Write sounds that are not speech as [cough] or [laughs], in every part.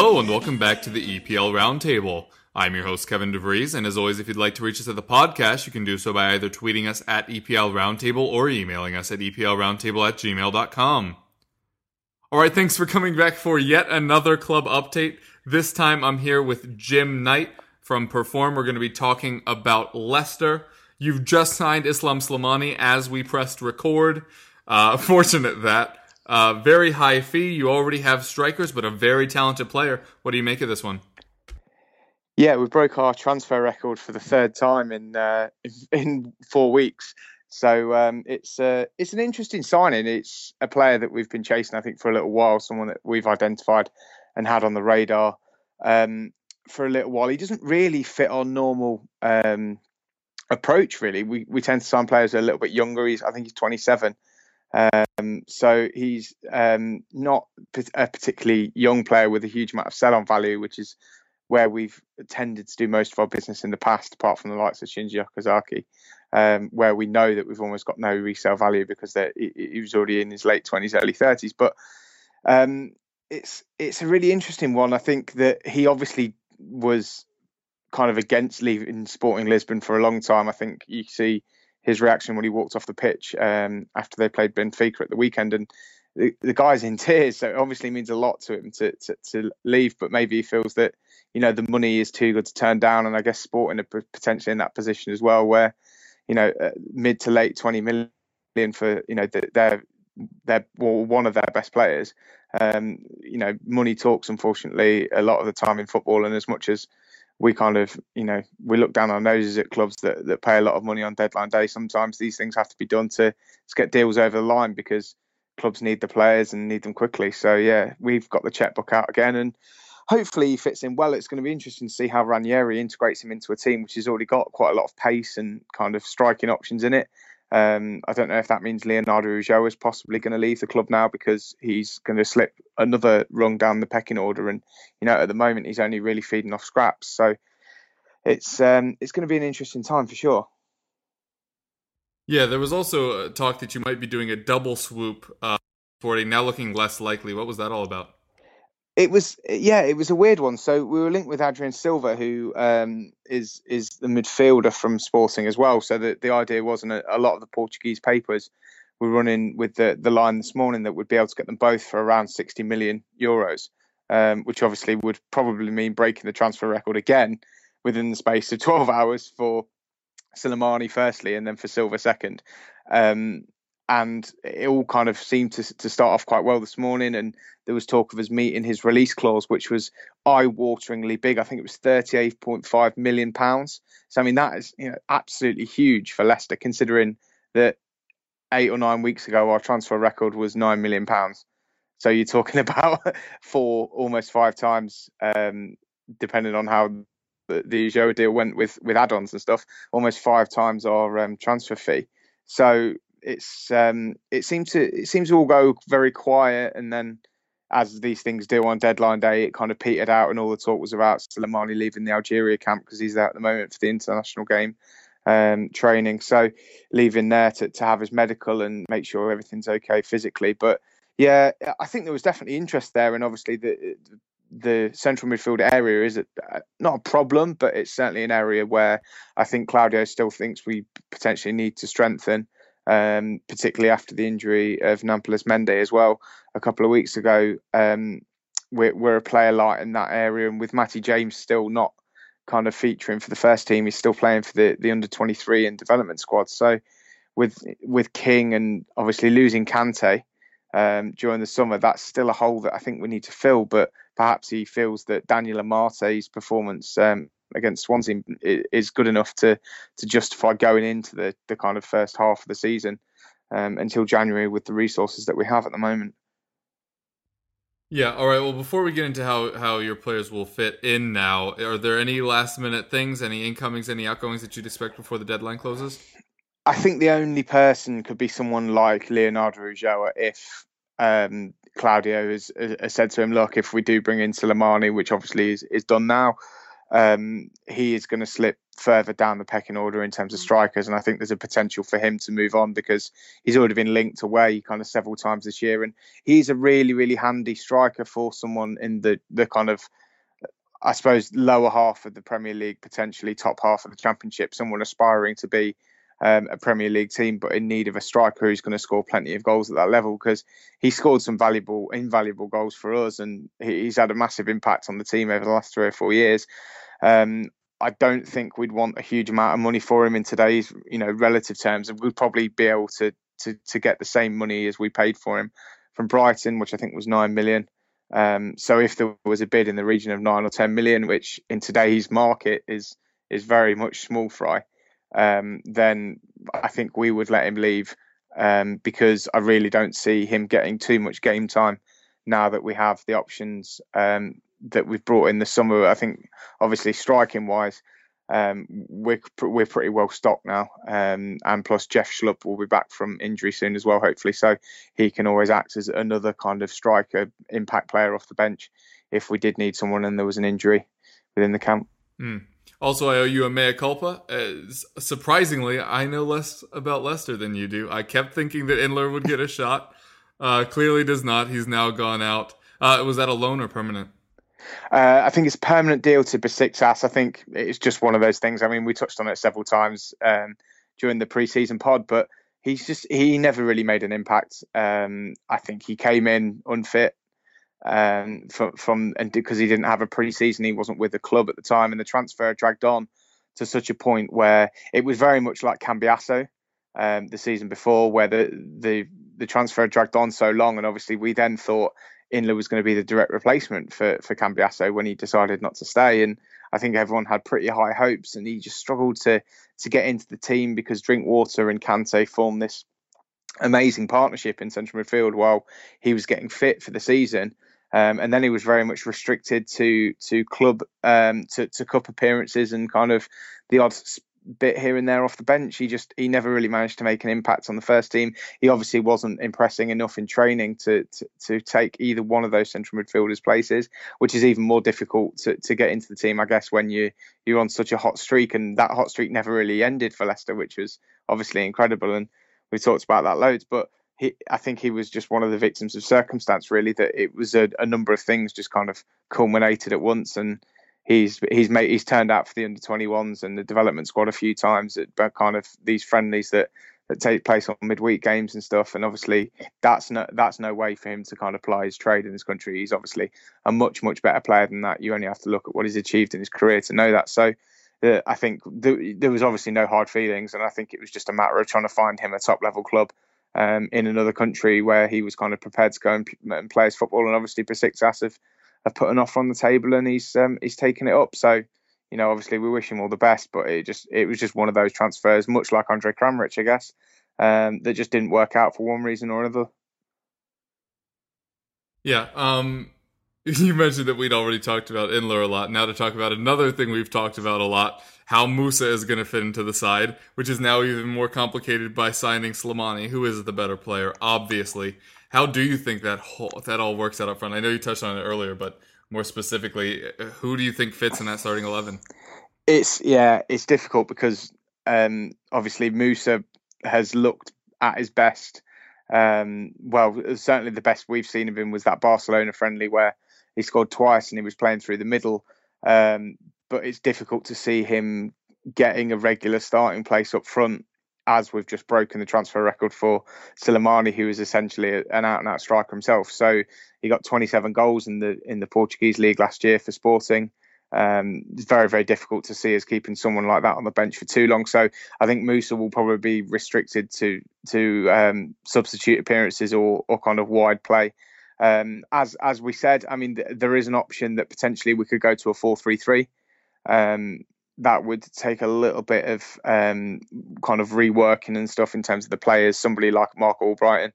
Hello and welcome back to the EPL Roundtable. I'm your host Kevin DeVries, and as always, if you'd like to reach us at the podcast, you can do so by either tweeting us at EPL Roundtable or emailing us at EPLRoundtable at gmail.com. Alright, thanks for coming back for yet another club update. This time I'm here with Jim Knight from Perform. We're going to be talking about Leicester. You've just signed Islam Slimani as we pressed record. Uh, [laughs] fortunate that. Uh, very high fee. You already have strikers, but a very talented player. What do you make of this one? Yeah, we broke our transfer record for the third time in uh, [laughs] in four weeks. So um, it's uh, it's an interesting signing. It's a player that we've been chasing, I think, for a little while. Someone that we've identified and had on the radar um, for a little while. He doesn't really fit our normal um, approach. Really, we we tend to sign players a little bit younger. He's I think he's 27. Um, so he's um, not a particularly young player with a huge amount of sell-on value, which is where we've tended to do most of our business in the past, apart from the likes of Shinji Okazaki, um, where we know that we've almost got no resale value because he he was already in his late 20s, early 30s. But um, it's it's a really interesting one. I think that he obviously was kind of against leaving Sporting Lisbon for a long time. I think you see his reaction when he walked off the pitch um, after they played Benfica at the weekend, and the, the guy's in tears. So it obviously means a lot to him to, to to leave, but maybe he feels that you know the money is too good to turn down, and I guess Sporting are potentially in that position as well, where you know uh, mid to late 20 million for you know th- their their well, one of their best players. Um, you know, money talks, unfortunately, a lot of the time in football, and as much as we kind of, you know, we look down our noses at clubs that, that pay a lot of money on deadline day. Sometimes these things have to be done to, to get deals over the line because clubs need the players and need them quickly. So yeah, we've got the checkbook out again, and hopefully he fits in well. It's going to be interesting to see how Ranieri integrates him into a team which has already got quite a lot of pace and kind of striking options in it. Um, I don't know if that means Leonardo Ulloa is possibly going to leave the club now because he's going to slip another rung down the pecking order, and you know at the moment he's only really feeding off scraps. So it's um, it's going to be an interesting time for sure. Yeah, there was also a talk that you might be doing a double swoop uh, sporting, now looking less likely. What was that all about? It was yeah, it was a weird one. So we were linked with Adrien Silva, who um, is is the midfielder from Sporting as well. So the the idea wasn't a, a lot of the Portuguese papers were running with the the line this morning that we'd be able to get them both for around 60 million euros, um, which obviously would probably mean breaking the transfer record again within the space of [laughs] 12 hours for Slimani firstly, and then for Silva second. Um, and it all kind of seemed to to start off quite well this morning. And there was talk of us meeting his release clause, which was eye-wateringly big. I think it was 38.5 million pounds. So I mean that is you know absolutely huge for Leicester, considering that eight or nine weeks ago our transfer record was nine million pounds. So you're talking [laughs] about four, almost five times, um, depending on how the, the Joe deal went with with add-ons and stuff, almost five times our um, transfer fee. So it's um, it seems to it seems to all go very quiet, and then as these things do on deadline day, it kind of petered out, and all the talk was about Slimani leaving the Algeria camp because he's there at the moment for the international game um, training. So leaving there to, to have his medical and make sure everything's okay physically. But yeah, I think there was definitely interest there, and obviously the the central midfield area is a, not a problem, but it's certainly an area where I think Claudio still thinks we potentially need to strengthen, um, particularly after the injury of Nampalys Mendy as well a couple of weeks ago. Um, we're, we're a player light in that area, and with Matty James still not kind of featuring for the first team, he's still playing for the, the under 23 and development squad. So with with King and obviously losing Kante um, during the summer, that's still a hole that I think we need to fill. But perhaps he feels that Daniel Amartey's performance um, against Swansea is good enough to to justify going into the the kind of first half of the season um, until January with the resources that we have at the moment. Yeah. All right. Well, before we get into how how your players will fit in now, are there any last minute things, any incomings, any outgoings that you'd expect before the deadline closes? I think the only person could be someone like Leonardo Ulloa if um, Claudio has, has, said to him, look, if we do bring in Slimani, which obviously is, is done now, um, he is going to slip further down the pecking order in terms of strikers. And I think there's a potential for him to move on because he's already been linked away kind of several times this year. And he's a really, really handy striker for someone in the, the kind of, I suppose, lower half of the Premier League, potentially top half of the Championship, someone aspiring to be um, a Premier League team, but in need of a striker who's going to score plenty of goals at that level because he scored some valuable, invaluable goals for us, and he's had a massive impact on the team over the last three or four years. Um, I don't think we'd want a huge amount of money for him in today's, you know, relative terms, and we'd probably be able to to to get the same money as we paid for him from Brighton, which I think was nine million. Um, so if there was a bid in the region of nine or ten million, which in today's market is is very much small fry, um, then I think we would let him leave um, because I really don't see him getting too much game time now that we have the options um, that we've brought in the summer. I think obviously striking wise, um, we're we're pretty well stocked now, um, and plus Jeff Schlupp will be back from injury soon as well, hopefully, so he can always act as another kind of striker, impact player off the bench if we did need someone and there was an injury within the camp. Mm. Also, I owe you a mea culpa. Uh, surprisingly, I know less about Leicester than you do. I kept thinking that Inler would get a [laughs] shot. Uh, clearly does not. He's now gone out. Uh, was that a loan or permanent? Uh, I think it's permanent deal to Besiktas. I think it's just one of those things. I mean, we touched on it several times um, during the preseason pod, but he's just he never really made an impact. Um, I think he came in unfit um, from, from and because he didn't have a preseason, he wasn't with the club at the time, and the transfer dragged on to such a point where it was very much like Cambiasso um, the season before, where the the the transfer dragged on so long, and obviously we then thought Inler was going to be the direct replacement for for Cambiasso when he decided not to stay, and I think everyone had pretty high hopes, and he just struggled to to get into the team because Drinkwater and Kante formed this amazing partnership in central midfield while he was getting fit for the season. Um, and then he was very much restricted to to club um, to, to cup appearances and kind of the odd bit here and there off the bench. He just he never really managed to make an impact on the first team. He obviously wasn't impressing enough in training to to, to take either one of those central midfielders' places, which is even more difficult to, to get into the team, I guess, when you you're on such a hot streak. And that hot streak never really ended for Leicester, which was obviously incredible. And we talked about that loads, but he, I think he was just one of the victims of circumstance, really. That it was a, a number of things just kind of culminated at once, and he's he's made he's turned out for the under 21s and the development squad a few times at kind of these friendlies that that take place on midweek games and stuff. And obviously, that's no that's no way for him to kind of ply his trade in this country. He's obviously a much much better player than that. You only have to look at what he's achieved in his career to know that. So. Uh, I think th- there was obviously no hard feelings, and I think it was just a matter of trying to find him a top level club um, in another country where he was kind of prepared to go and, and play his football. And obviously, Besiktas have, have put an offer on the table, and he's um, he's taken it up. So, you know, obviously, we wish him all the best, but it just it was just one of those transfers, much like Andre Kramaric, I guess, um, that just didn't work out for one reason or another. Yeah. Um, [laughs] you mentioned that we'd already talked about Inler a lot. Now to talk about another thing we've talked about a lot, how Musa is going to fit into the side, which is now even more complicated by signing Slimani, who is the better player, obviously. How do you think that whole, that all works out up front? I know you touched on it earlier, but more specifically, who do you think fits in that starting eleven? It's yeah, it's difficult because um, obviously Musa has looked at his best. Um, well, certainly the best we've seen of him was that Barcelona friendly where he scored twice and he was playing through the middle. Um, but it's difficult to see him getting a regular starting place up front as we've just broken the transfer record for Slimani, who is essentially an out and out striker himself. So he got 27 goals in the in the Portuguese league last year for Sporting. Um, it's very very difficult to see us keeping someone like that on the bench for too long. So I think Musa will probably be restricted to to um, substitute appearances or or kind of wide play. Um, as as we said, I mean th- there is an option that potentially we could go to a four three three. Um, that would take a little bit of um, kind of reworking and stuff in terms of the players. Somebody like Marc Albrighton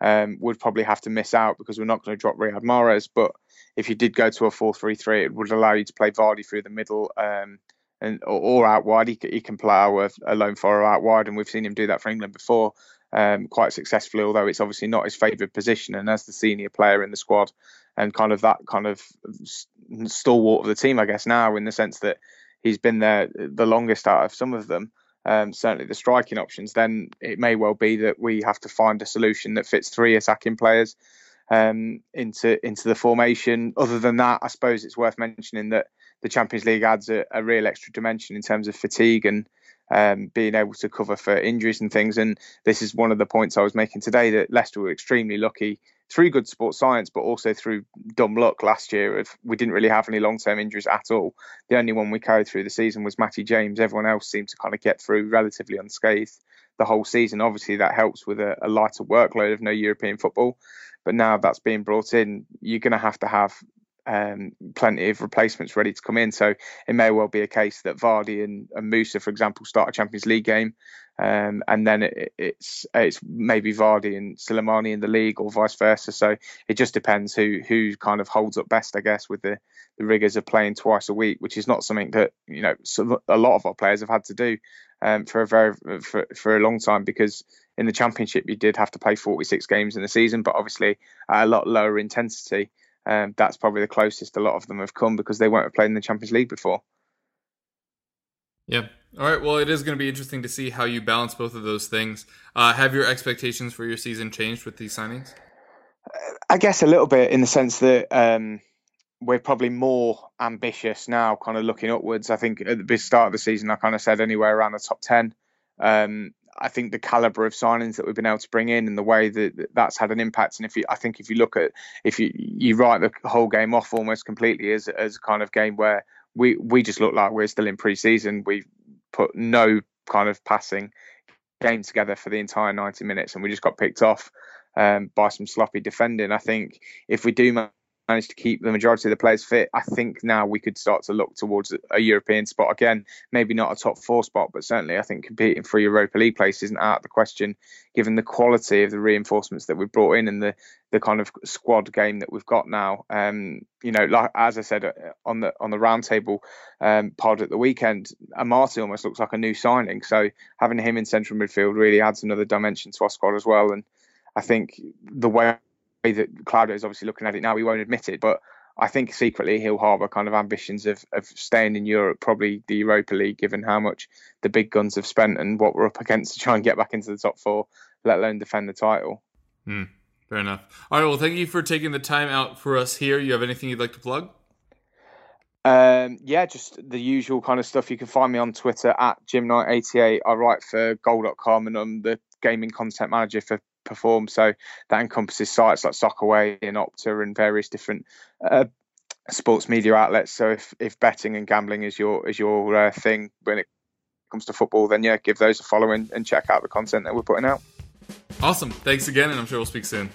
um, would probably have to miss out because we're not going to drop Riyad Mahrez. But if you did go to a 4 3 3, it would allow you to play Vardy through the middle um, and or, or, out wide. He, he can play our a lone follower out wide, and we've seen him do that for England before. Um, quite successfully, although it's obviously not his favourite position. And as the senior player in the squad, and kind of that kind of stalwart of the team, I guess now in the sense that he's been there the longest out of some of them. Um, certainly the striking options, then it may well be that we have to find a solution that fits three attacking players um, into into the formation. Other than that, I suppose it's worth mentioning that the Champions League adds a, a real extra dimension in terms of fatigue and um, being able to cover for injuries and things. And this is one of the points I was making today that Leicester were extremely lucky through good sports science, but also through dumb luck last year. Of we didn't really have any long term injuries at all. The only one we carried through the season was Matty James. Everyone else seemed to kind of get through relatively unscathed the whole season. Obviously, that helps with a, a lighter workload of no European football. But now that's being brought in, you're going to have to have um, plenty of replacements ready to come in. So it may well be a case that Vardy and, and Musa, for example, start a Champions League game, um, and then it, it's it's maybe Vardy and Slimani in the league, or vice versa. So it just depends who who kind of holds up best, I guess, with the the rigors of playing twice a week, which is not something that you know a lot of our players have had to do um, for a very for for a long time because in the championship you did have to play 46 games in the season, but obviously at a lot lower intensity um, that's probably the closest a lot of them have come because they won't have played in the Champions League before. Yeah. All right. Well, it is going to be interesting to see how you balance both of those things. Uh, have your expectations for your season changed with these signings? I guess a little bit in the sense that um, we're probably more ambitious now, kind of looking upwards. I think at the start of the season, I kind of said anywhere around the top 10. Um, I think the caliber of signings that we've been able to bring in and the way that that's had an impact. And if you, I think if you look at, if you you write the whole game off almost completely as as kind of game where we we just look like we're still in pre-season. We put no kind of passing game together for the entire 90 minutes, and we just got picked off um, by some sloppy defending. I think if we do managed to keep the majority of the players fit, I think now we could start to look towards a European spot again. Maybe not a top four spot, but certainly I think competing for Europa League place isn't out of the question, given the quality of the reinforcements that we've brought in and the the kind of squad game that we've got now. Um, you know, like as I said uh, on the on the roundtable um, pod at the weekend, Amartey almost looks like a new signing. So having him in central midfield really adds another dimension to our squad as well. And I think the way that Claudio is obviously looking at it now, he won't admit it, but I think secretly he'll harbour kind of ambitions of, of staying in Europe, probably the Europa League, given how much the big guns have spent and what we're up against to try and get back into the top four, let alone defend the title. Hmm, fair enough. All right, well, thank you for taking the time out for us here. You have anything you'd like to plug? Um, yeah, just the usual kind of stuff. You can find me on Twitter at JimKnight88. I write for Goal.com and I'm the gaming content manager for perform. So that encompasses sites like Soccerway and Opta and various different uh, sports media outlets. So if, if betting and gambling is your is your uh, thing when it comes to football, then yeah, give those a follow and, and check out the content that we're putting out. Awesome. Thanks again, and I'm sure we'll speak soon.